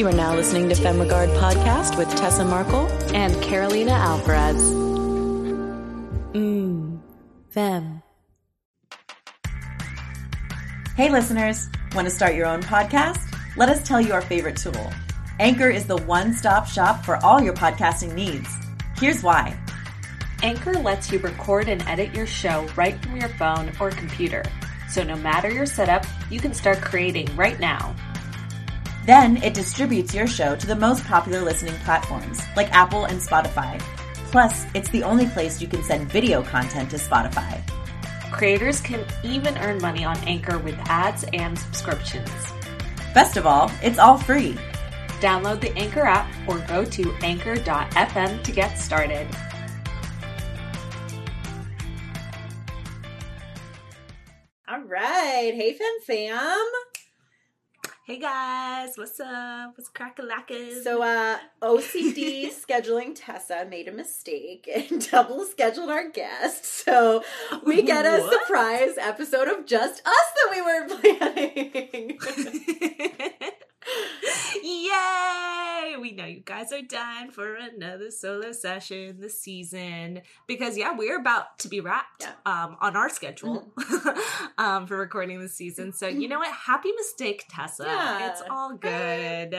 You are now listening to FemRegard Podcast with Tessa Markle and Carolina Alvarez. Mmm, Fem. Hey, listeners, want to start your own podcast? Let us tell you our favorite tool. Anchor is the one stop shop for all your podcasting needs. Here's why Anchor lets you record and edit your show right from your phone or computer. So no matter your setup, you can start creating right now. Then it distributes your show to the most popular listening platforms like Apple and Spotify. Plus, it's the only place you can send video content to Spotify. Creators can even earn money on Anchor with ads and subscriptions. Best of all, it's all free. Download the Anchor app or go to anchor.fm to get started. All right. Hey, Fem Fam. Hey guys, what's up? What's crackalackin'? So, uh, OCD scheduling Tessa made a mistake and double scheduled our guest. So, we get a What? surprise episode of just us that we weren't planning. Yay! We know you guys are dying for another solo session this season because yeah, we're about to be wrapped Yeah. um, on our schedule um, for recording this season. So you know what? Happy mistake, Tessa. Yeah. It's all good.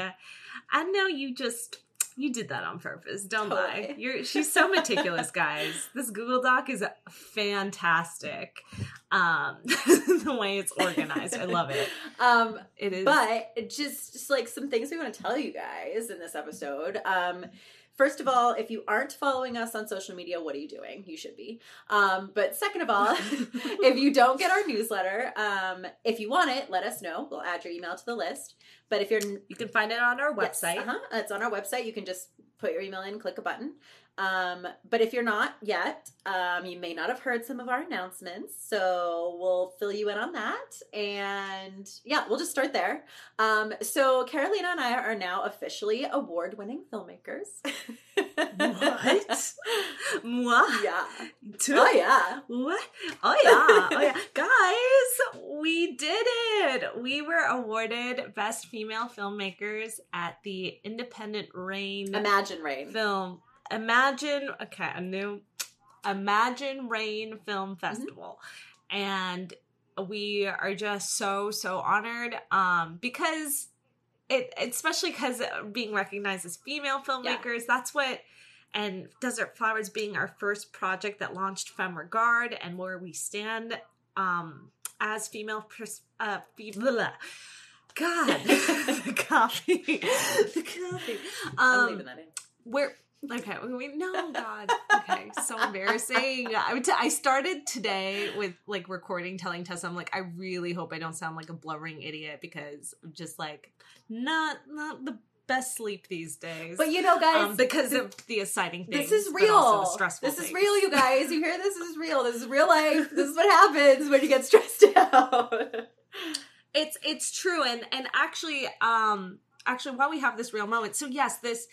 I know you just you did that on purpose. Don't lie. You're she's so meticulous, guys. This Google Doc is fantastic. Um, the way it's organized, I love it. um, It is. but just, just like some things we want to tell you guys in this episode. Um, First of all, if you aren't following us on social media, what are you doing? You should be. Um, but second of all, if you don't get our newsletter, um, if you want it, let us know. We'll add your email to the list. But if you're You can find it on our Yes, website. uh-huh. It's on our website. You can just put your email in, click a button. Um, but if you're not yet, um, you may not have heard some of our announcements. So we'll fill you in on that. And yeah, we'll just start there. Um, so Carolina and I are now officially award winning filmmakers. What? Moi? Yeah. Too? Oh, yeah. What? Oh yeah. Oh yeah. Guys, we did it. We were awarded Best Female Filmmakers at the Independent Rain Imagine Rain. Film. Imagine okay, a new Imagine Rain Film Festival. And we are just so so honored um because it especially because being recognized as female filmmakers that's what and desert flowers being our first project that launched femme regard and where we stand um as female pers- uh fe- blah. god the coffee the coffee I'm um leaving that in. we're okay. We no God. Okay, so embarrassing. I. T- I started today with like recording, telling Tessa, I'm like, I really hope I don't sound like a blubbering idiot because I'm just like not not the best sleep these days. But you know, guys, um, because of the exciting things. This is real. stressful This is real, you guys. You hear this? This is real. This is real life. This is what happens when you get stressed out. it's it's true and and actually um actually while we have this real moment so yes this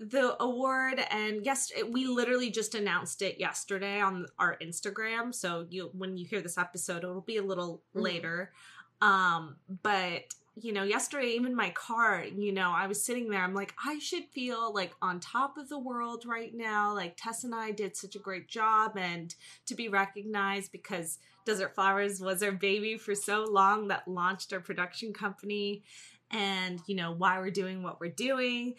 the award and yes we literally just announced it yesterday on our instagram so you when you hear this episode it'll be a little Mhm. later um but you know yesterday even my car you know i was sitting there i'm like i should feel like on top of the world right now like tess and i did such a great job and to be recognized because Desert Flowers was our baby for so long that launched our production company and you know why we're doing what we're doing.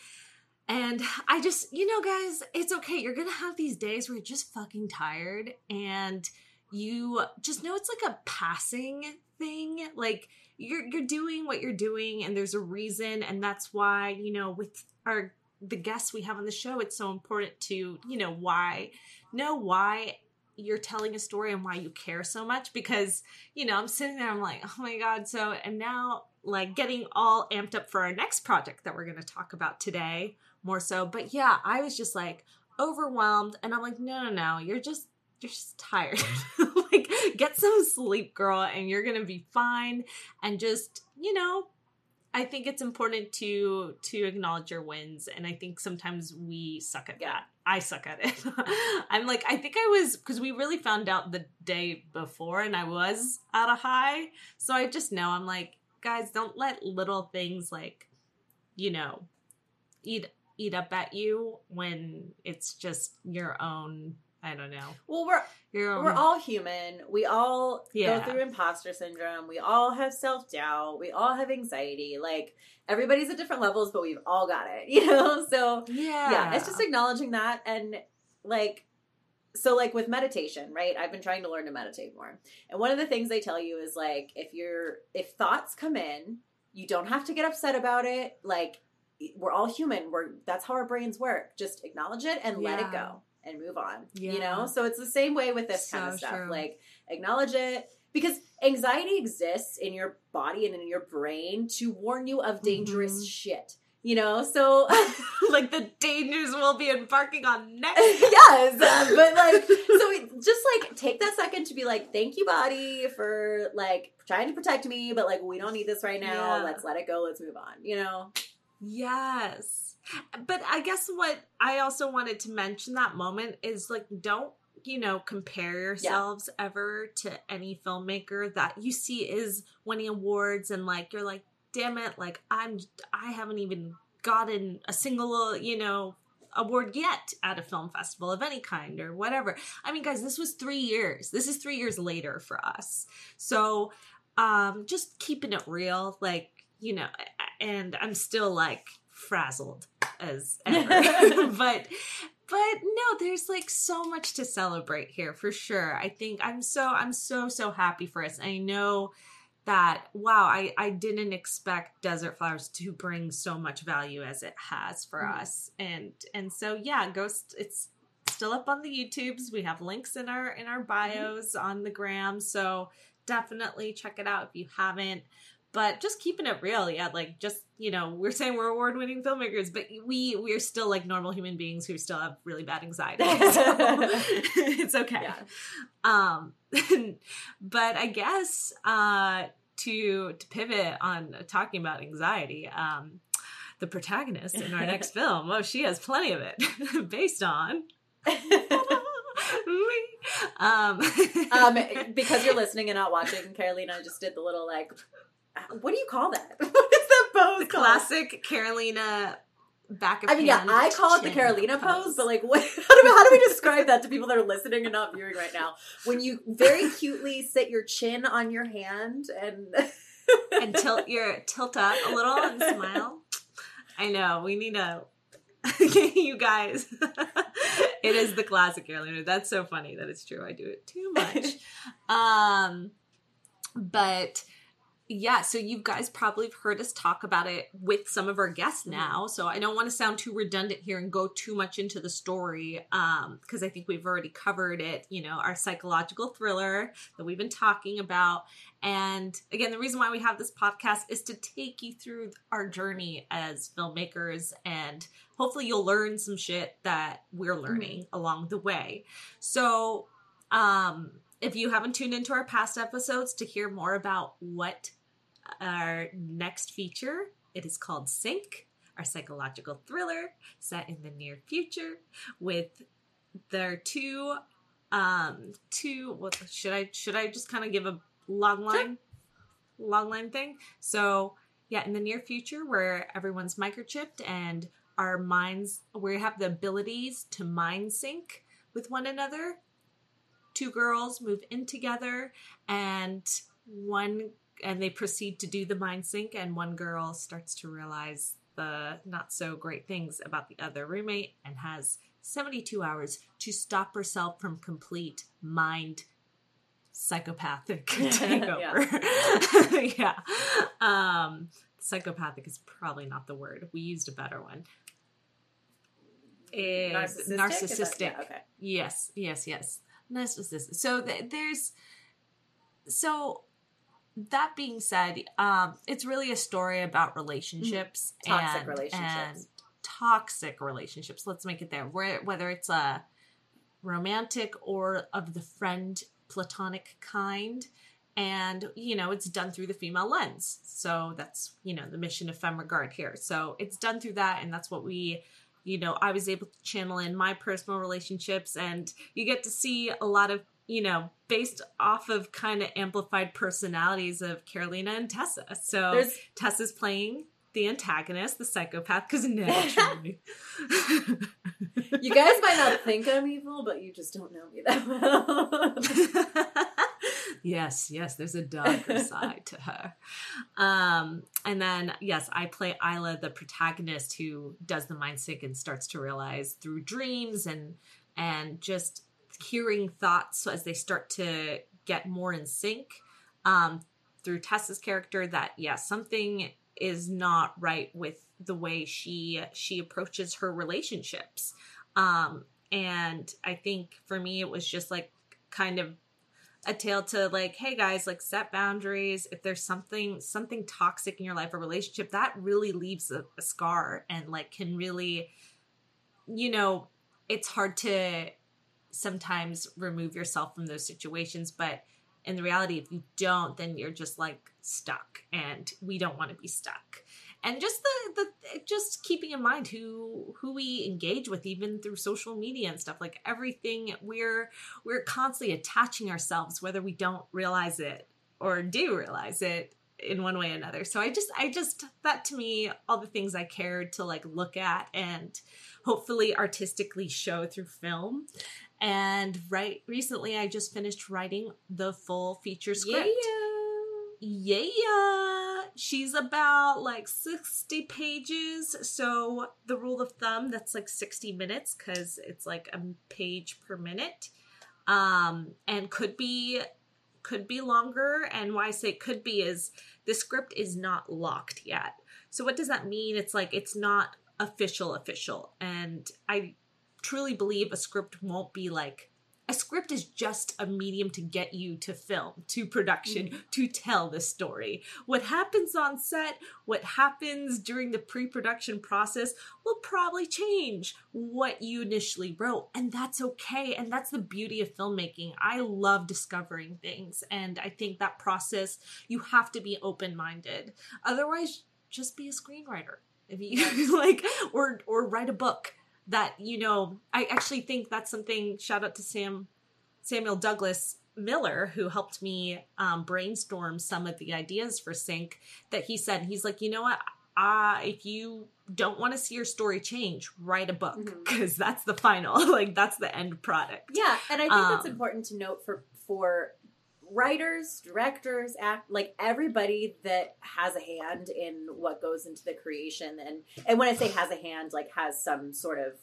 And I just, you know, guys, it's okay. You're gonna have these days where you're just fucking tired and you just know it's like a passing thing. Like you're you're doing what you're doing and there's a reason, and that's why, you know, with our the guests we have on the show, it's so important to, you know, why know why you're telling a story and why you care so much because you know i'm sitting there i'm like oh my god so and now like getting all amped up for our next project that we're going to talk about today more so but yeah i was just like overwhelmed and i'm like no no no you're just you're just tired like get some sleep girl and you're going to be fine and just you know I think it's important to to acknowledge your wins, and I think sometimes we suck at that. I suck at it. I'm like, I think I was because we really found out the day before, and I was at a high. So I just know I'm like, guys, don't let little things like, you know, eat eat up at you when it's just your own I don't know. Well, we're we're all human. We all Yeah. go through imposter syndrome. We all have self doubt. We all have anxiety. Like everybody's at different levels, but we've all got it. You know. So yeah. yeah, it's just acknowledging that and like so like with meditation right i've been trying to learn to meditate more and one of the things they tell you is like if you're if thoughts come in you don't have to get upset about it like we're all human we're that's how our brains work just acknowledge it and let it go and move on Yeah. you know so it's the same way with this kind of stuff true. like acknowledge it because anxiety exists in your body and in your brain to warn you of dangerous Mhm. shit you know so like the dangers we'll be embarking on next. yes, but like, so just like take that second to be like, thank you, body, for like trying to protect me, but like we don't need this right now. Yeah. Let's let it go. Let's move on. You know? Yes. But I guess what I also wanted to mention that moment is like don't you know compare yourselves ever to any filmmaker that you see is winning awards and like you're like damn it like I'm I haven't even gotten a single you know award yet at a film festival of any kind or whatever. I mean guys this was 3 years. This is 3 years later for us. So um just keeping it real like you know and i'm still like frazzled as ever. But but no there's like so much to celebrate here for sure. I think i'm so i'm so so happy for us. I know that wow i i didn't expect desert flowers to bring so much value as it has for Mhm. us. And and so yeah ghost it's still up on the youtubes. We have links in our in our bios on the gram. So definitely check it out if you haven't but just keeping it real yeah like just you know we're saying we're award-winning filmmakers but we we're still like normal human beings who still have really bad anxiety so it's okay Yeah. um but i guess uh to to pivot on talking about anxiety um the protagonist in our next film oh she has plenty of it based on um um, because you're listening and not watching, Carolina just did the little like, what do you call that? what is that pose? the called? classic Carolina back of I mean, yeah, I call it the Carolina pose, but like, what, how, do, how do we describe that to people that are listening and not viewing right now? When you very cutely sit your chin on your hand and and tilt your tilt up a little and smile. I know we need a you guys. it is the classic Carolina. That's so funny that it's true. I do it too much. um, but yeah, so you guys probably have heard us talk about it with some of our guests now. So I don't want to sound too redundant here and go too much into the story um because I think we've already covered it, you know, our psychological thriller that we've been talking about. And again, the reason why we have this podcast is to take you through our journey as filmmakers and hopefully you'll learn some shit that we're learning along the way. So, um if you haven't tuned into our past episodes to hear more about what our next feature, it is called Sync, our psychological thriller set in the near future with their two um two what should I should I just kind of give a long line? Long line thing? So, yeah, in the near future where everyone's microchipped and our minds we have the abilities to mind sync with one another two girls move in together and one and they proceed to do the mind sync and one girl starts to realize the not so great things about the other roommate and has 72 hours to stop herself from complete mind psychopathic takeover yeah. um psychopathic is probably not the word we used a better one is narcissistic. Is that- yeah, okay. Yes, yes, yes. Narcissistic. So th- there's so that being said, um, it's really a story about relationships, Mm-hmm. Toxic and- relationships. and toxic relationships. Let's make it there. Where whether it's a romantic or of the friend platonic kind. And you know, it's done through the female lens. So that's, you know, the mission of Femme Regard here. So it's done through that, and that's what we you know, I was able to channel in my personal relationships and you get to see a lot of, you know, based off of kind of amplified personalities of Carolina and Tessa. So There's Tessa's playing the antagonist, the psychopath, because naturally. You guys might not think I'm evil, but you just don't know me that well. yes, yes, there's a darker side to her. Um, and then, yes, I play Isla, the protagonist who does the mind sync and starts to realize through dreams and and just hearing thoughts as they start to get more in sync um, through Tessa's character that yeah, something is not right with the way she she approaches her relationships. Um, and I think for me, it was just like kind of a tale to like hey guys like set boundaries if there's something something toxic in your life or relationship that really leaves a, a, scar and like can really you know it's hard to sometimes remove yourself from those situations but in the reality if you don't then you're just like stuck and we don't want to be stuck. And just the the just keeping in mind who who we engage with even through social media and stuff like everything we're we're constantly attaching ourselves whether we don't realize it or do realize it in one way or another. So i just i just that to me all the things i cared to like look at and hopefully artistically show through film. And right recently i just finished writing the full feature script. Yeah, yeah she's about like 60 pages. So the rule of thumb, that's like 60 minutes because it's like a page per minute. Um, and could be could be longer. And why I say it could be is the script is not locked yet. So what does that mean? It's like it's not official official. And I truly believe a script won't be like a script is just a medium to get you to film, to production, mm-hmm. to tell the story. What happens on set, what happens during the pre production process will probably change what you initially wrote. And that's okay. And that's the beauty of filmmaking. I love discovering things. And I think that process, you have to be open minded. Otherwise, just be a screenwriter. If you like, or or write a book that you know i actually think that's something shout out to sam samuel douglas miller who helped me um, brainstorm some of the ideas for sync that he said he's like you know what? Uh, if you don't want to see your story change write a book. Because mm-hmm. that's the final like that's the end product. Yeah and i think um, that's important to note for for writers, directors, act like everybody that has a hand in what goes into the creation and and when I say has a hand like has some sort of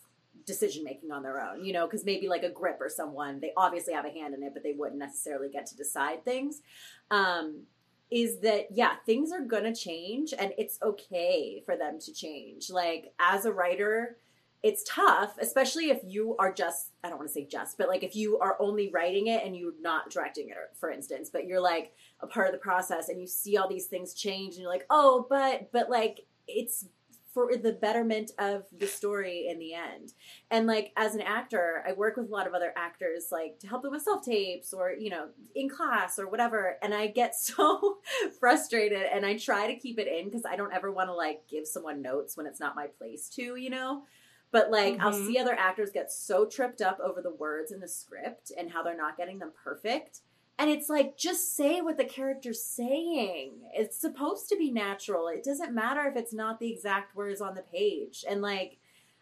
decision making on their own, you know, because maybe like a grip or someone, they obviously have a hand in it, but they wouldn't necessarily get to decide things. Um, is that yeah, things are gonna change and it's okay for them to change. Like as a writer, it's tough, especially if you are just, I don't want to say just, but like if you are only writing it and you're not directing it, for instance, but you're like a part of the process and you see all these things change and you're like, oh, but, but like it's for the betterment of the story in the end. And like as an actor, I work with a lot of other actors like to help them with self tapes or, you know, in class or whatever. And I get so frustrated and I try to keep it in because I don't ever want to like give someone notes when it's not my place to, you know? But like mm-hmm. I'll see other actors get so tripped up over the words in the script and how they're not getting them perfect. And it's like just say what the character's saying. It's supposed to be natural. It doesn't matter if it's not the exact words on the page. And like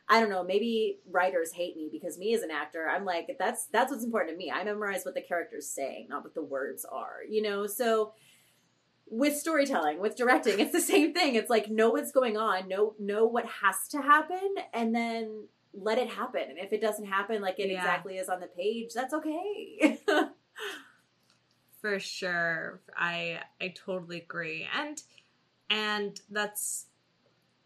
I don't know, maybe writers hate me because me as an actor, I'm like that's that's what's important to me. I memorize what the character's saying, not what the words are, you know? So with storytelling with directing it's the same thing. It's like know what's going on know know what has to happen and then let it happen. And if it doesn't happen like it yeah. exactly is on the page that's okay. For sure. I i totally agree. And and that's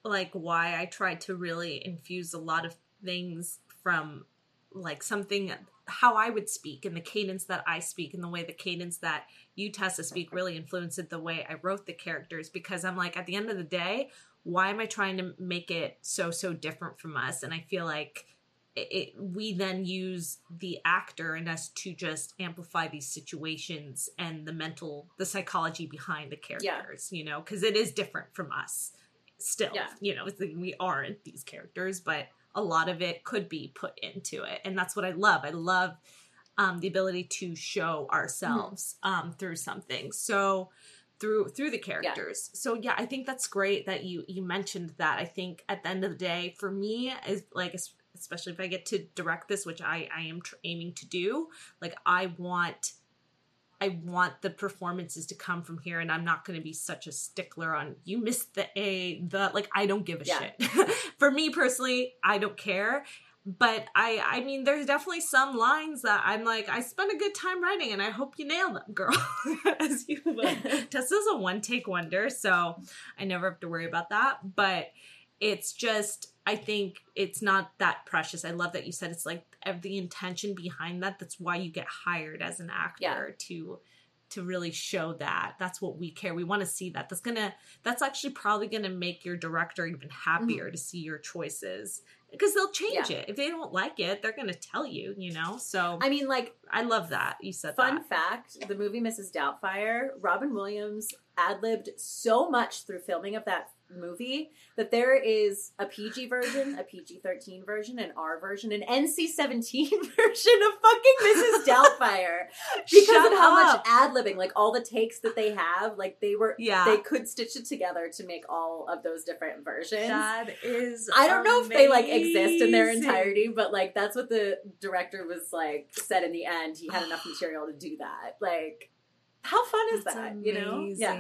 like why i tried to really infuse a lot of things from like something how I would speak and the cadence that I speak and the way the cadence that you Tessa speak really influenced the way I wrote the characters because I'm like at the end of the day, why am I trying to make it so so different from us? And I feel like it, it, we then use the actor and us to just amplify these situations and the mental the psychology behind the characters yeah. you know because it is different from us still yeah. you know we aren't these characters but a lot of it could be put into it and that's what i love i love um, the ability to show ourselves mm-hmm. um, through something so through through the characters. So yeah, I think that's great that you you mentioned that. I think at the end of the day, for me, is like especially if I get to direct this, which I I am tr- aiming to do, like I want. I want the performances to come from here, and I'm not going to be such a stickler on you missed the A, the like. I don't give a Yeah. shit. For me personally, I don't care but I I mean there's definitely some lines that I'm like I spent a good time writing and I hope you nail them, girl. As you would. Tessa's a one take wonder, so I never have to worry about that. But it's just I think it's not that precious. I love that you said it's like the intention behind that. That's why you get hired as an actor Yeah. to to really show that that's what we care we want to see that that's gonna that's actually probably gonna make your director even happier to see your choices because they'll change Mm-hmm. Yeah. it if they don't like it they're gonna tell you you know so I mean, like, i love that you said fun that fact the movie Mrs. Doubtfire, Robin Williams ad libbed so much through filming of that movie that there is a PG version, a PG 13 version, an R version, an NC 17 version of fucking Mrs. Doubtfire because Shut of how up. much ad libbing, like all the takes that they have, like they were, Yeah. they could stitch it together to make all of those different versions. that is I don't know if they like exist in their entirety, but like that's what the director was like said in the end. He had enough material to do that. Like, how fun is That's that? You know? Yeah.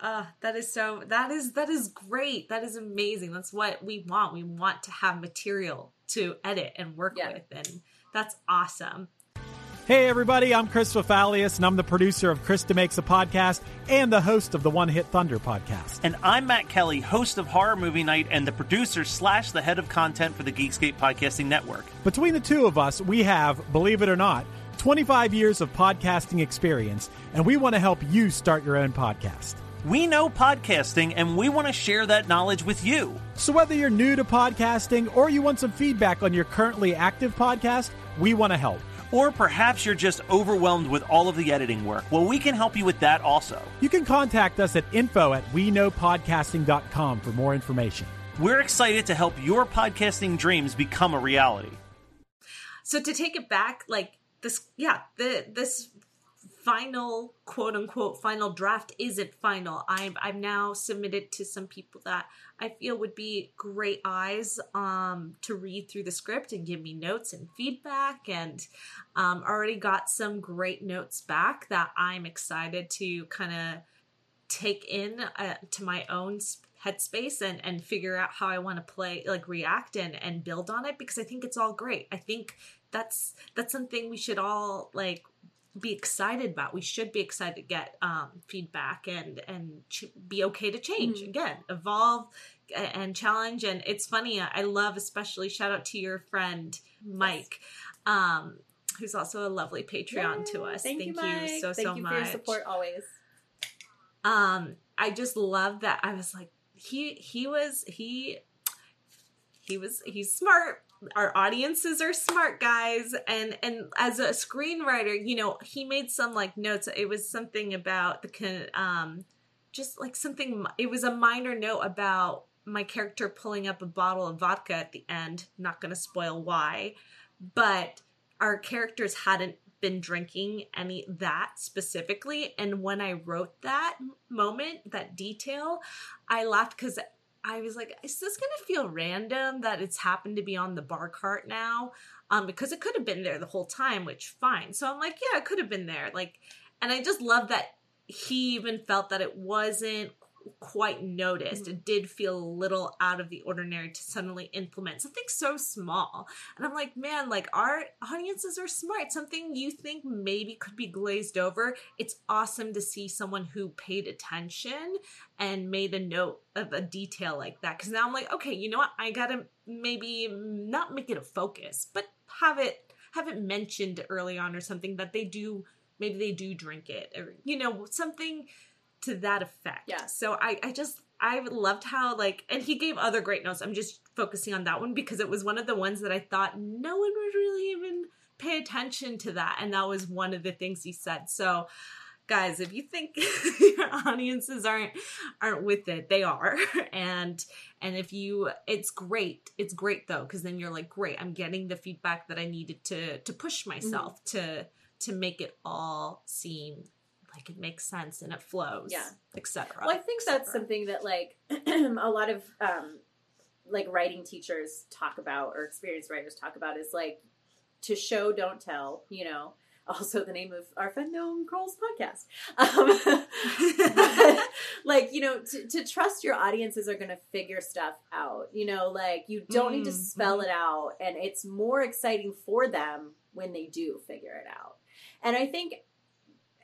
Amazing. Ah, that is so that is that is great. That is amazing. That's what we want. We want to have material to edit and work Yeah. with and that's awesome. Hey, everybody, I'm Chris Fafalios, and I'm the producer of Krista Makes a Podcast and the host of the One Hit Thunder podcast. And I'm Matt Kelly, host of Horror Movie Night and the producer slash the head of content for the Geekscape Podcasting Network. Between the two of us, we have, believe it or not, 25 years of podcasting experience, and we want to help you start your own podcast. We know podcasting and we want to share that knowledge with you. So, whether you're new to podcasting or you want some feedback on your currently active podcast, we want to help. Or perhaps you're just overwhelmed with all of the editing work. Well, we can help you with that also. You can contact us at info at we knowpodcasting.com for more information. We're excited to help your podcasting dreams become a reality. So to take it back, like this, yeah, the this final quote unquote final draft isn't final. I'm I'm now submitted to some people that I feel would be great eyes um to read through the script and give me notes and feedback and um already got some great notes back that I'm excited to kind of take in uh, to my own headspace and and figure out how I want to play like react and and build on it because I think it's all great. I think that's that's something we should all like be excited about. We should be excited to get um, feedback and and ch- be okay to change again, evolve and challenge. And it's funny. I love especially shout out to your friend Mike. Um, Who's also a lovely Patreon to us. Thank, you, Mike. so Thank so you much for your support always. um i just love that i was like he he was he he was he's smart our audiences are smart guys. And and as a screenwriter you know he made some like notes. It was something about the um just like something it was a minor note about my character pulling up a bottle of vodka at the end. Not going to spoil why. But our characters hadn't been drinking any that specifically. And when i wrote that moment that detail i laughed because i was like is this gonna feel random that it's happened to be on the bar cart now? Um because it could have been there the whole time which fine. So i'm like yeah it could have been there. Like and i just love that he even felt that it wasn't quite noticed. Mm-hmm. It did feel a little out of the ordinary to suddenly implement something so small. And I'm like, man, like our audiences are smart. Something you think maybe could be glazed over. It's awesome to see someone who paid attention and made a note of a detail like that. Cause now I'm like, okay, you know what? I gotta maybe not make it a focus, but have it have it mentioned early on or something that they do maybe they do drink it or you know something to that effect. Yeah. so i i just i loved how like and he gave other great notes. I'm just focusing on that one because it was one of the ones that i thought no one would really even pay attention to that. And that was one of the things he said. So guys if you think your audiences aren't aren't with it they are. And and if you it's great. It's great though because then you're like great i'm getting the feedback that i needed to to push mm-hmm. myself to to make it all seem like it makes sense and it flows Yeah. etc Well, I think that's something that like a lot of um, like writing teachers talk about or experienced writers talk about is like to show, don't tell. You know, also the name of our friend Noam Kroll's podcast. Um, like you know, to, to trust your audiences are going to figure stuff out. You know, like you don't need to Mm, spell it out, and it's more exciting for them when they do figure it out. And I think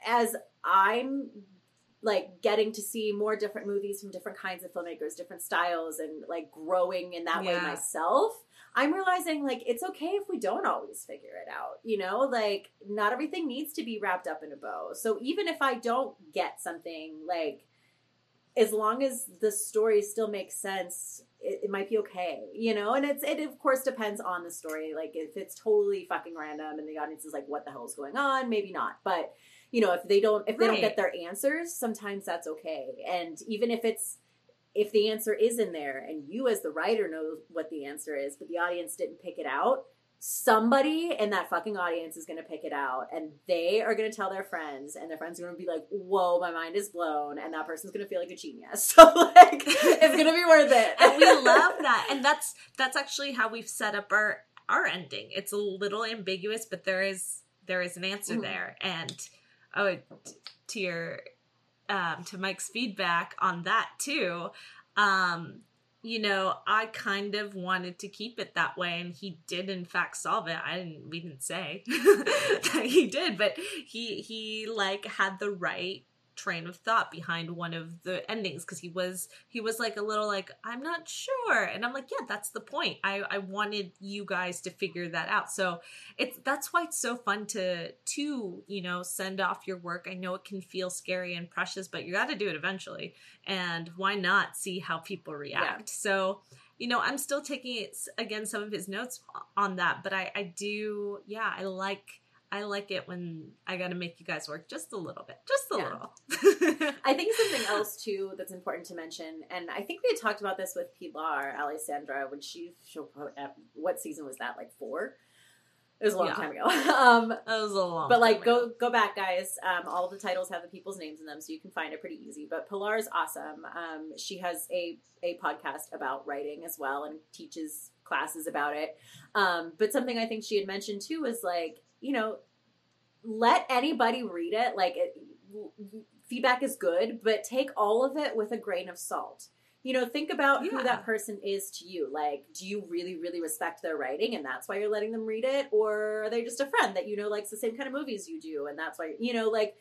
as I'm like getting to see more different movies from different kinds of filmmakers, different styles, and like growing in that way myself, I'm realizing like it's okay if we don't always figure it out. You know, like not everything needs to be wrapped up in a bow. So even if I don't get something, like as long as the story still makes sense, it, it might be okay, you know. And it's it of course depends on the story. Like if it's totally fucking random and the audience is like, "What the hell is going on?" Maybe not, but you know, if they don't if they don't get their answers, sometimes that's okay. And even if it's if the answer is in there and you as the writer know what the answer is, but the audience didn't pick it out, somebody in that fucking audience is going to pick it out and they are going to tell their friends and their friends are going to be like, "Whoa, my mind is blown." And that person's going to feel like a genius. So like it's going to be worth it. and we love that and that's that's actually how we've set up our our ending it's a little ambiguous but there is there is an answer Mhm. there and oh t- to your um to mike's feedback on that too. Um you know i kind of wanted to keep it that way and he did in fact solve it. I didn't we didn't say that he did but he he like had the right train of thought behind one of the endings because he was he was like a little like i'm not sure. And i'm like yeah that's the point. I i wanted you guys to figure that out. So it's that's why it's so fun to to you know send off your work. I know it can feel scary and precious but you got to do it eventually. And why not see how people react? So you know i'm still taking it again some of his notes on that but i i do yeah i like I like it when I got to make you guys work just a little bit, just a Yeah. little. I think something else too that's important to mention, and I think we had talked about this with Pilar Alessandra when she, what season was that? Like four. It was a long Yeah. time ago. um, That was a long. but like, go ago. go back, guys. Um, all the titles have the people's names in them, so you can find it pretty easy. But Pilar is awesome. Um, she has a a podcast about writing as well, and teaches classes about it. Um, but something I think she had mentioned too was like, you know, let anybody read it. Like, it, feedback is good, but take all of it with a grain of salt. You know, think about who that person is to you. Like, do you really, really respect their writing and that's why you're letting them read it? Or are they just a friend that you know likes the same kind of movies you do and that's why, you know, like,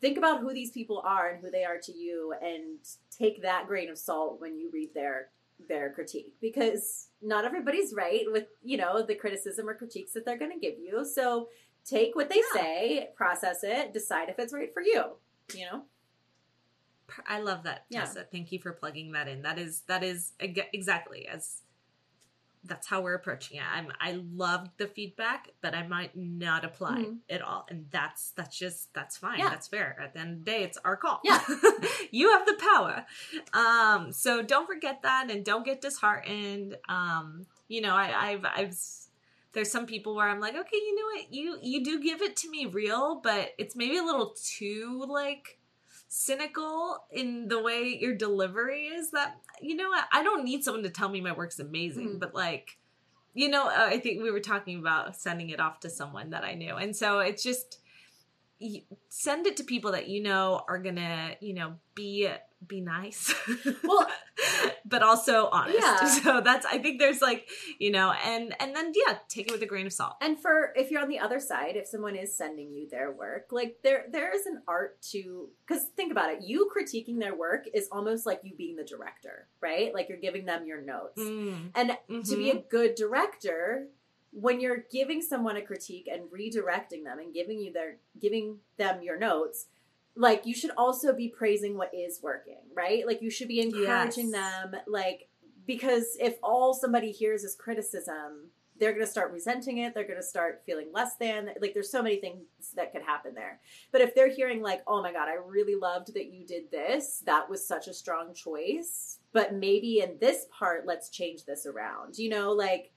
think about who these people are and who they are to you and take that grain of salt when you read their their critique because not everybody's right with you know the criticism or critiques that they're going to give you so take what they Yeah. say process it decide if it's right for you you know I love that, Yeah. Tessa. Thank you for plugging that in. That is that is exactly as that's how we're approaching it. I'm I loved the feedback, but I might not apply Mhm. it all, and that's that's just that's fine. Yeah. That's fair. At the end of the day, it's our call. Yeah. you have the power. Um, so don't forget that, and don't get disheartened. Um, you know, I, I've I've there's some people where I'm like, okay, you know what, you you do give it to me real, but it's maybe a little too like cynical in the way your delivery is that you know what i don't need someone to tell me my work's amazing Mhm. but like you know uh, i think we were talking about sending it off to someone that i knew and so it's just send it to people that you know are gonna you know be be nice Well- but also honest. Yeah. so that's i think there's like you know and and then yeah take it with a grain of salt. And for if you're on the other side if someone is sending you their work like there there is an art to because think about it you critiquing their work is almost like you being the director right? Like you're giving them your notes. Mm. and to be a good director when you're giving someone a critique and redirecting them and giving you their giving them your notes like you should also be praising what is working right like you should be encouraging Yes. them like because if all somebody hears is criticism they're going to start resenting it they're going to start feeling less than like there's so many things that could happen there but if they're hearing like oh my god i really loved that you did this that was such a strong choice but maybe in this part let's change this around you know like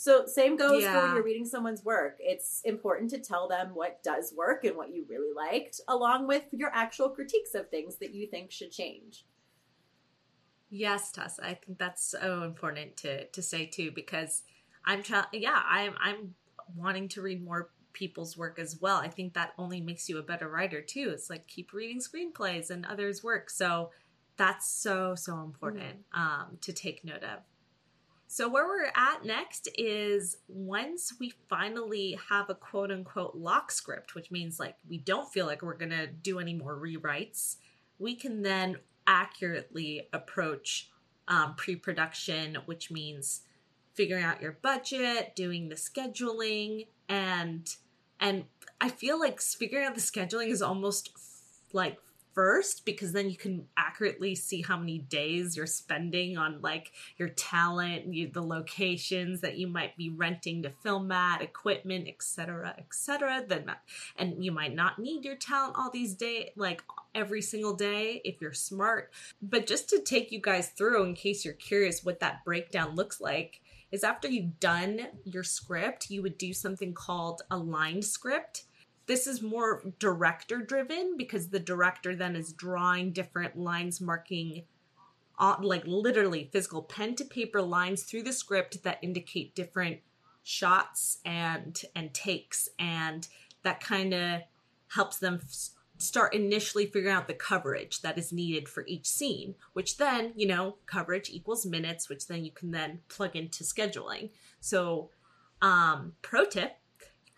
So same goes for when you're reading someone's work. It's important to tell them what does work and what you really liked, along with your actual critiques of things that you think should change. Yes, Tessa. I think that's so important to to say too because I'm trying. Yeah, I'm I'm wanting to read more people's work as well. I think that only makes you a better writer too. It's like keep reading screenplays and others' work. So that's so so important um, to take note of. So where we're at next is once we finally have a quote unquote lock script, which means like we don't feel like we're gonna do any more rewrites, we can then accurately approach um, pre-production, which means figuring out your budget, doing the scheduling, and and I feel like figuring out the scheduling is almost f- like first because then you can accurately see how many days you're spending on like your talent you, the locations that you might be renting to film at equipment etc etc then and you might not need your talent all these day like every single day if you're smart. But just to take you guys through in case you're curious what that breakdown looks like is after you've done your script you would do something called a line script this is more director driven because the director then is drawing different lines marking on, like literally physical pen to paper lines through the script that indicate different shots and and takes and that kind of helps them f- start initially figuring out the coverage that is needed for each scene which then you know coverage equals minutes which then you can then plug into scheduling. So um pro tip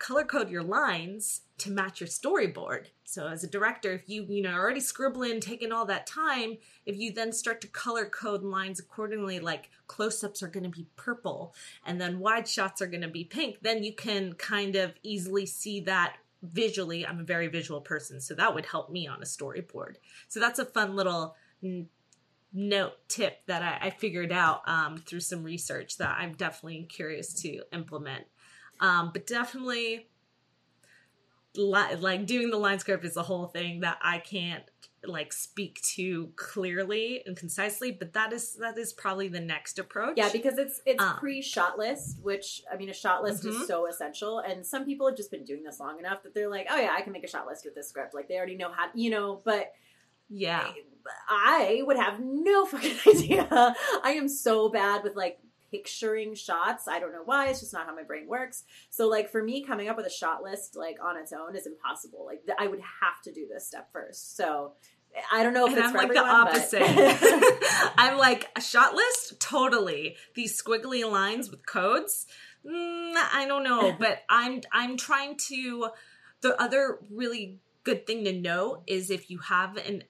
color code your lines to match your storyboard. So as a director, if you you know already scribbling, taking all that time, if you then start to color code lines accordingly, like close-ups are going to be purple and then wide shots are going to be pink, then you can kind of easily see that visually. I'm a very visual person, so that would help me on a storyboard. So that's a fun little n- note tip that I, I figured out um, through some research that I'm definitely curious to implement. Um, but definitely, li- like doing the line script is a whole thing that I can't like speak to clearly and concisely. But that is that is probably the next approach. Yeah, because it's it's Um, pre shot list, which I mean, a shot list Mhm. is so essential. And some people have just been doing this long enough that they're like, oh yeah, I can make a shot list with this script. Like they already know how, you know. But yeah, I would have no fucking idea. I am so bad with like picturing shots. I don't know why. It's just not how my brain works. So like for me, coming up with a shot list like on its own is impossible. Like I would have to do this step first. So I don't know if and it's I'm like everyone, the opposite. I'm like a shot list, totally. These squiggly lines with codes, mm, I don't know, but I'm I'm trying to. The other really good thing to know is if you have an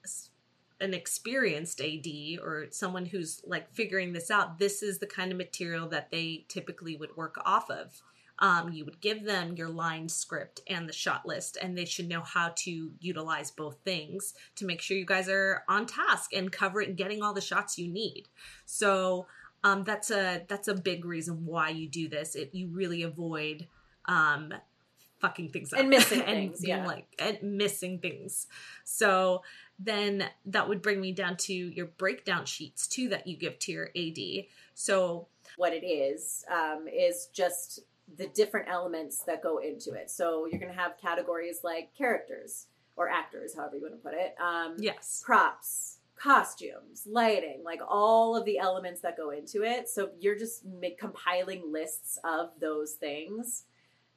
an experienced AD or someone who's like figuring this out, this is the kind of material that they typically would work off of. Um, you would give them your line script and the shot list, and they should know how to utilize both things to make sure you guys are on task and cover it and getting all the shots you need. So um, that's a that's a big reason why you do this. It you really avoid um, fucking things up And missing and things, yeah. like and missing things. So then that would bring me down to your breakdown sheets too that you give to your AD. So what it is um, is just the different elements that go into it. So you're going to have categories like characters or actors, however you want to put it. Um, yes, props, costumes, lighting, like all of the elements that go into it. So you're just make, compiling lists of those things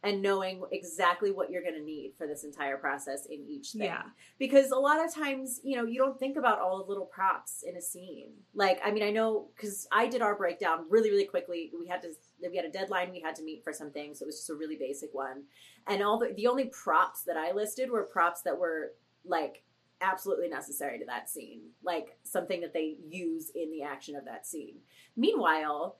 and knowing exactly what you're going to need for this entire process in each thing. Yeah. Because a lot of times, you know, you don't think about all the little props in a scene. Like, I mean, I know because I did our breakdown really, really quickly. We had to, we had a deadline we had to meet for some things. So it was just a really basic one. And all the, the only props that I listed were props that were like absolutely necessary to that scene, like something that they use in the action of that scene. Meanwhile,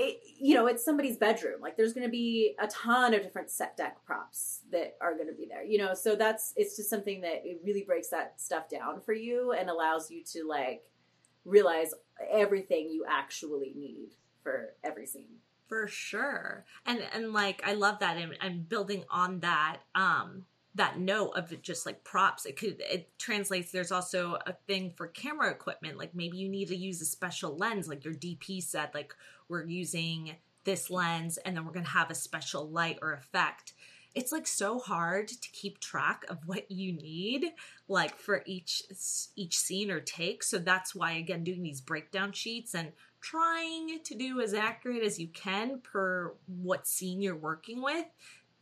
it, you know, it's somebody's bedroom. Like there's going to be a ton of different set deck props that are going to be there, you know, so that's, it's just something that it really breaks that stuff down for you and allows you to like realize everything you actually need for every scene. for sure. And and like I love that and, and building on that um that note of just like props it could it translates there's also a thing for camera equipment like maybe you need to use a special lens like your dp said like we're using this lens and then we're going to have a special light or effect. It's like so hard to keep track of what you need like for each each scene or take. So that's why again doing these breakdown sheets and trying to do as accurate as you can per what scene you're working with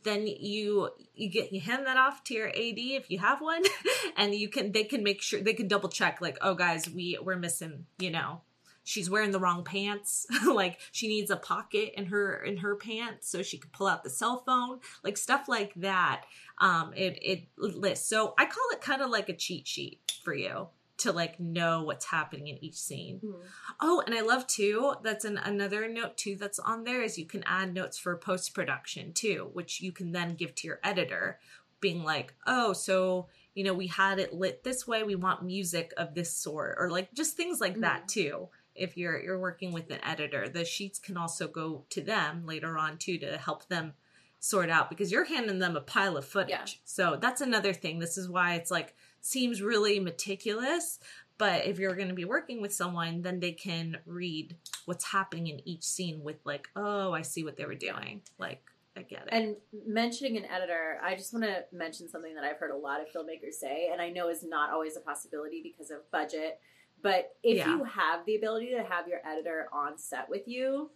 then you you get you hand that off to your AD if you have one and you can they can make sure they can double check like oh guys we we're missing you know she's wearing the wrong pants. Like she needs a pocket in her in her pants so she could pull out the cell phone. Like stuff like that. Um it it lists. So i call it kind of like a cheat sheet for you to like know what's happening in each scene. Mhm. oh and i love too that's an, another note too that's on there is you can add notes for post production too which you can then give to your editor being like oh so you know we had it lit this way we want music of this sort or like just things like that too if you're you're working with an editor the sheets can also go to them later on too to help them sort out because you're handing them a pile of footage Yeah. so that's another thing this is why it's like seems really meticulous but if you're going to be working with someone then they can read what's happening in each scene with like oh i see what they were doing like i get it And mentioning an editor, I just want to mention something that I've heard a lot of filmmakers say, and I know is not always a possibility because of budget. But if Yeah. you have the ability to have your editor on set with you,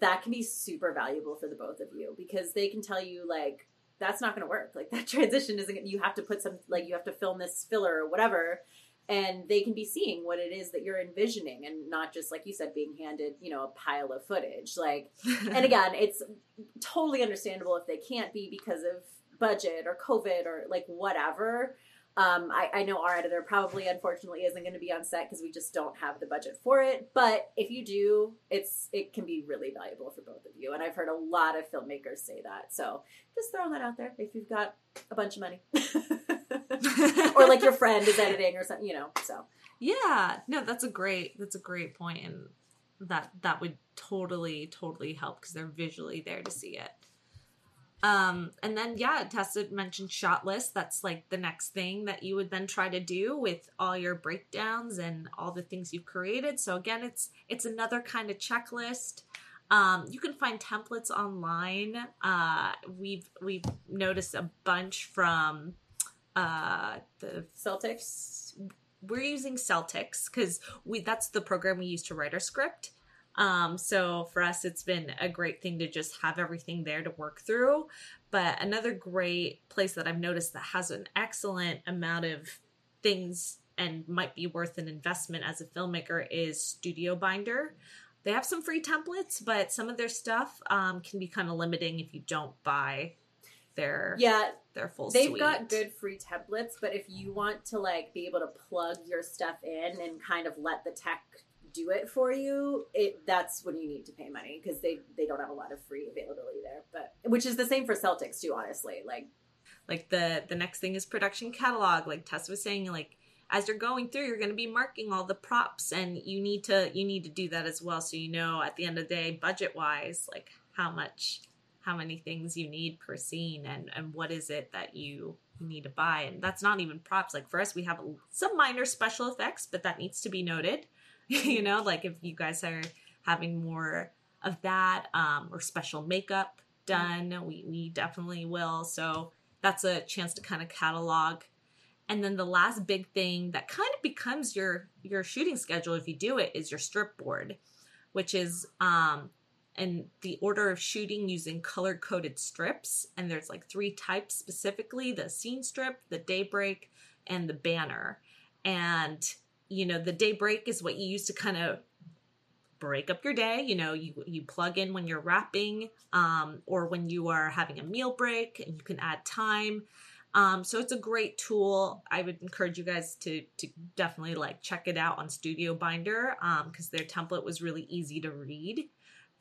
that can be super valuable for the both of you because they can tell you like that's not going to work. Like that transition isn't. gonna- You have to put some like you have to film this filler or whatever, and they can be seeing what it is that you're envisioning, and not just like you said, being handed you know a pile of footage. Like and again, it's totally understandable if they can't be because of budget or COVID or like whatever. Um, I, I know our editor probably, unfortunately, isn't going to be on set because we just don't have the budget for it. But if you do, it's it can be really valuable for both of you. And I've heard a lot of filmmakers say that. So just throwing that out there if you've got a bunch of money, or like your friend is editing or something, you know. So Yeah, no, that's a great that's a great point, and that that would totally totally help because they're visually there to see it. Um, and then yeah, Tessa mentioned shot list. That's like the next thing that you would then try to do with all your breakdowns and all the things you've created. So again, it's it's another kind of checklist. Um, you can find templates online. Uh, we've we've noticed a bunch from uh, the Celtx, we're using Celtx because we that's the program we use to write our script. Um, so for us, it's been a great thing to just have everything there to work through. But another great place that I've noticed that has an excellent amount of things and might be worth an investment as a filmmaker is Studio Binder. They have some free templates, but some of their stuff um, can be kind of limiting if you don't buy their yeah, their full They've suite. got good free templates, but if you want to like be able to plug your stuff in and kind of let the tech do it for you, it that's when you need to pay money because they they don't have a lot of free availability there. But which is the same for Celtx too, honestly. Like like the the next thing is production catalog like tess was saying like as you're going through you're going to be marking all the props and you need to you need to do that as well so you know at the end of the day budget wise like how much how many things you need per scene and and what is it that you you need to buy and that's not even props like for us we have some minor special effects but that needs to be noted you know like if you guys are having more of that um or special makeup done we we definitely will. So that's a chance to kind of catalog. And then the last big thing that kind of becomes your your shooting schedule if you do it is your strip board which is um and the order of shooting using color coded strips. And there's like three types specifically the scene strip the daybreak and the banner. And you know the day break is what you use to kind of break up your day you know you you plug in when you're wrapping um, or when you are having a meal break and you can add time. Um, so it's a great tool. I would encourage you guys to to definitely like check it out on studio binder because their template was really easy to read.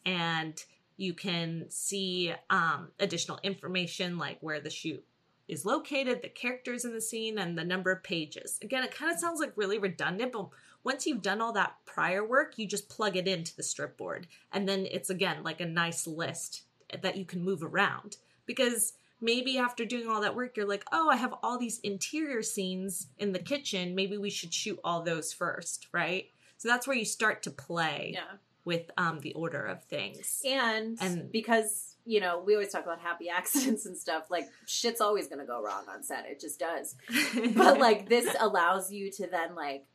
And you can see um, additional information like where the shoot is located, the characters in the scene, and the number of pages. Again, it kind of sounds like really redundant, but once you've done all that prior work, you just plug it into the strip board. And then it's again like a nice list that you can move around. Because maybe after doing all that work, you're like, oh, I have all these interior scenes in the kitchen. Maybe we should shoot all those first, right? So that's where you start to play yeah, with um, the order of things. And, And- because, you know, we always talk about happy accidents and stuff, like shit's always going to go wrong on set. It just does. but like this allows you to then like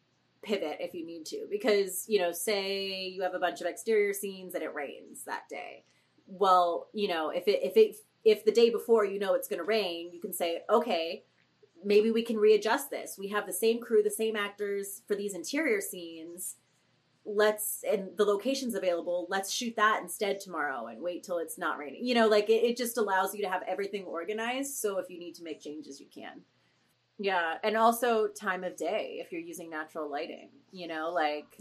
pivot if you need to because you know say you have a bunch of exterior scenes and it rains that day well you know if it if it if the day before you know it's going to rain you can say okay maybe we can readjust this we have the same crew the same actors for these interior scenes let's and the location's available let's shoot that instead tomorrow and wait till it's not raining. You know like it, it just allows you to have everything organized so if you need to make changes you can. Yeah, and also time of day if you're using natural lighting, you know, like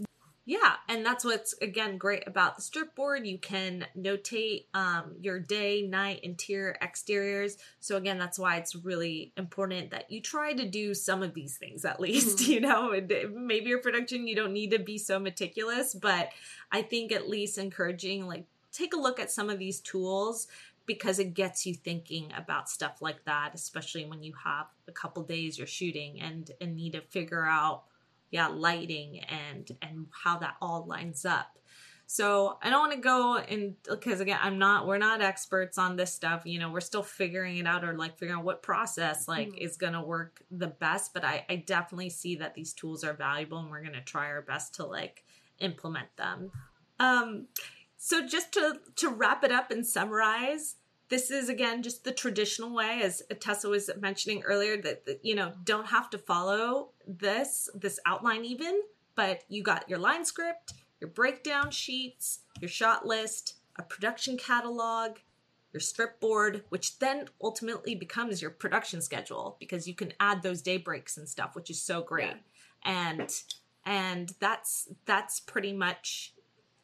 Yeah, and that's what's again great about the strip board. You can notate um, your day, night, interior, exteriors. So again, that's why it's really important that you try to do some of these things at least. You know, and maybe your production you don't need to be so meticulous, but I think at least encouraging like take a look at some of these tools because it gets you thinking about stuff like that, especially when you have a couple days you're shooting and and need to figure out yeah lighting and and how that all lines up so i don't want to go and because again i'm not we're not experts on this stuff you know we're still figuring it out or like figuring out what process like Mhm. is going to work the best but i i definitely see that these tools are valuable and we're going to try our best to like implement them um so just to to wrap it up and summarize this is again just the traditional way as tessa was mentioning earlier that, that you know don't have to follow this this outline even but you got your line script your breakdown sheets your shot list a production catalog your strip board which then ultimately becomes your production schedule because you can add those day breaks and stuff which is so great. And and that's that's pretty much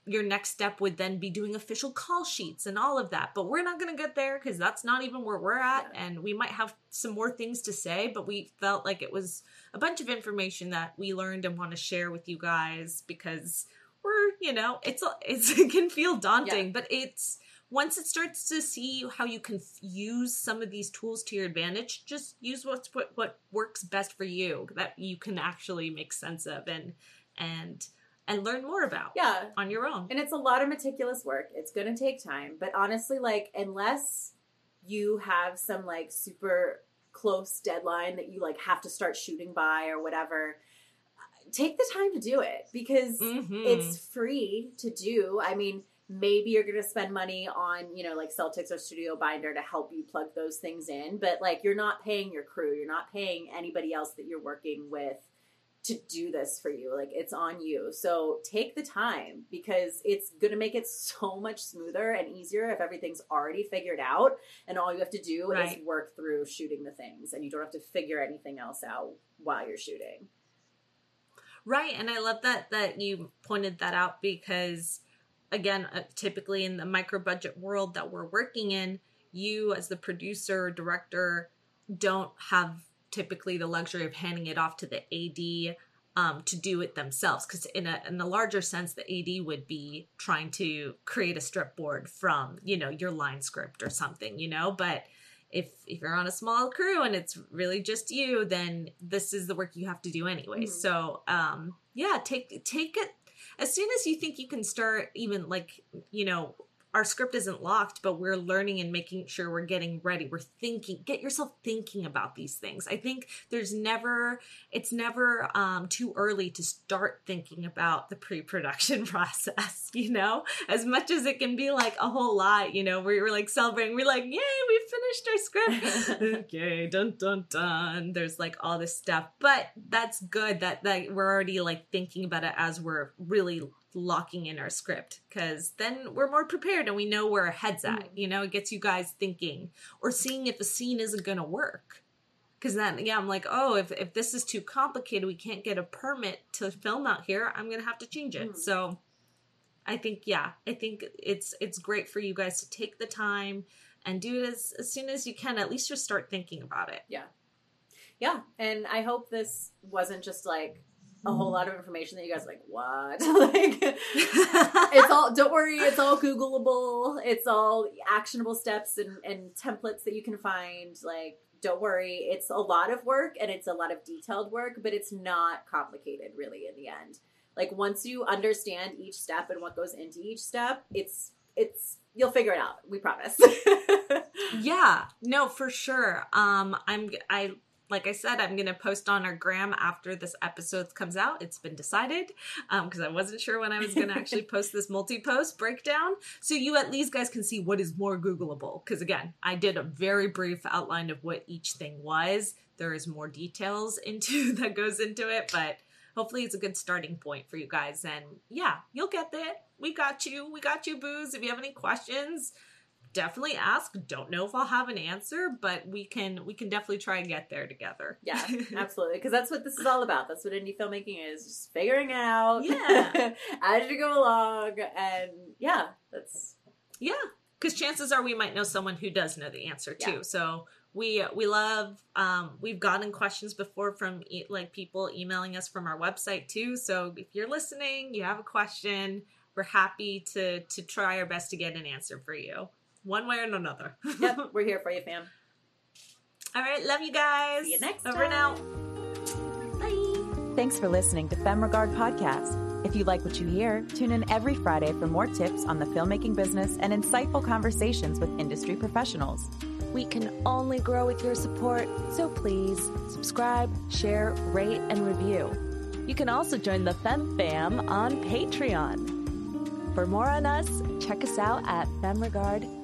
your next step would then be doing official call sheets and all of that. But we're not going to get there because that's not even where we're at. And we might have some more things to say, but we felt like it was a bunch of information that we learned and want to share with you guys because we're, you know, it's, it's it can feel daunting, Yeah. but it's, once it starts to see how you can use some of these tools to your advantage, just use what's what, what works best for you that you can actually make sense of and and and learn more about yeah. on your own. And it's a lot of meticulous work. It's going to take time, but honestly like unless you have some like super close deadline that you like have to start shooting by or whatever, take the time to do it because Mhm. it's free to do. I mean, maybe you're going to spend money on, you know, like Celtx or Studio Binder to help you plug those things in, but like you're not paying your crew, you're not paying anybody else that you're working with to do this for you. Like it's on you. So take the time because it's going to make it so much smoother and easier if everything's already figured out and all you have to do Right. is work through shooting the things and you don't have to figure anything else out while you're shooting. Right, and I love that that you pointed that out because again, uh, typically in the micro budget world that we're working in, you as the producer, director don't have typically the luxury of handing it off to the AD um, to do it themselves because in a in a larger sense the AD would be trying to create a strip board from you know your line script or something you know but if if you're on a small crew and it's really just you then this is the work you have to do anyway Mhm. so um yeah take take it as soon as you think you can start even like you know our script isn't locked but we're learning and making sure we're getting ready. We're thinking get yourself thinking about these things. I think there's never it's never um, too early to start thinking about the pre-production process you know? As much as it can be like a whole lot you know where we're like celebrating we're like yay we finished our script. Okay dun dun dun. There's like all this stuff but that's good that that we're already like thinking about it as we're really locking in our script because then we're more prepared and we know where our heads at. You know it gets you guys thinking or seeing if a scene isn't going to work. Because then yeah i'm like oh if, if this is too complicated we can't get a permit to film out here i'm gonna have to change it. Mhm. so i think yeah i think it's it's great for you guys to take the time and do it as, as soon as you can at least just start thinking about it. Yeah. Yeah, and I hope this wasn't just like a whole lot of information that you guys are like what? Like it's all don't worry it's all googleable. It's all actionable steps and, and templates that you can find. Like don't worry it's a lot of work and it's a lot of detailed work but it's not complicated really in the end. Like once you understand each step and what goes into each step, it's it's you'll figure it out. We promise. yeah no for sure. Um i'm i like i said i'm gonna post on our gram after this episode comes out. It's been decided um because i wasn't sure when i was gonna actually post this multi-post breakdown. So you at least guys can see what is more googleable because again i did a very brief outline of what each thing was. There is more details into that goes into it but hopefully it's a good starting point for you guys. And yeah you'll get it we got you. We got you booze if you have any questions definitely ask don't know if i'll have an answer but we can we can definitely try and get there together yeah, absolutely. Because that's what this is all about. That's what indie filmmaking is. Just figuring it out. Yeah. as you go along. And yeah, that's yeah because chances are we might know someone who does know the answer too Yeah. so we we love um we've gotten questions before from e- like people emailing us from our website too so if you're listening you have a question we're happy to to try our best to get an answer for you one way or another yep, we're here for you, fam. all right love you guys See you next over and out Thanks for listening to FemRegard Podcast. If you like what you hear, tune in every Friday for more tips on the filmmaking business and insightful conversations with industry professionals. We can only grow with your support, so please subscribe, share, rate, and review. You can also join the Fem Fam on Patreon. For more on us, check us out at femregard.com.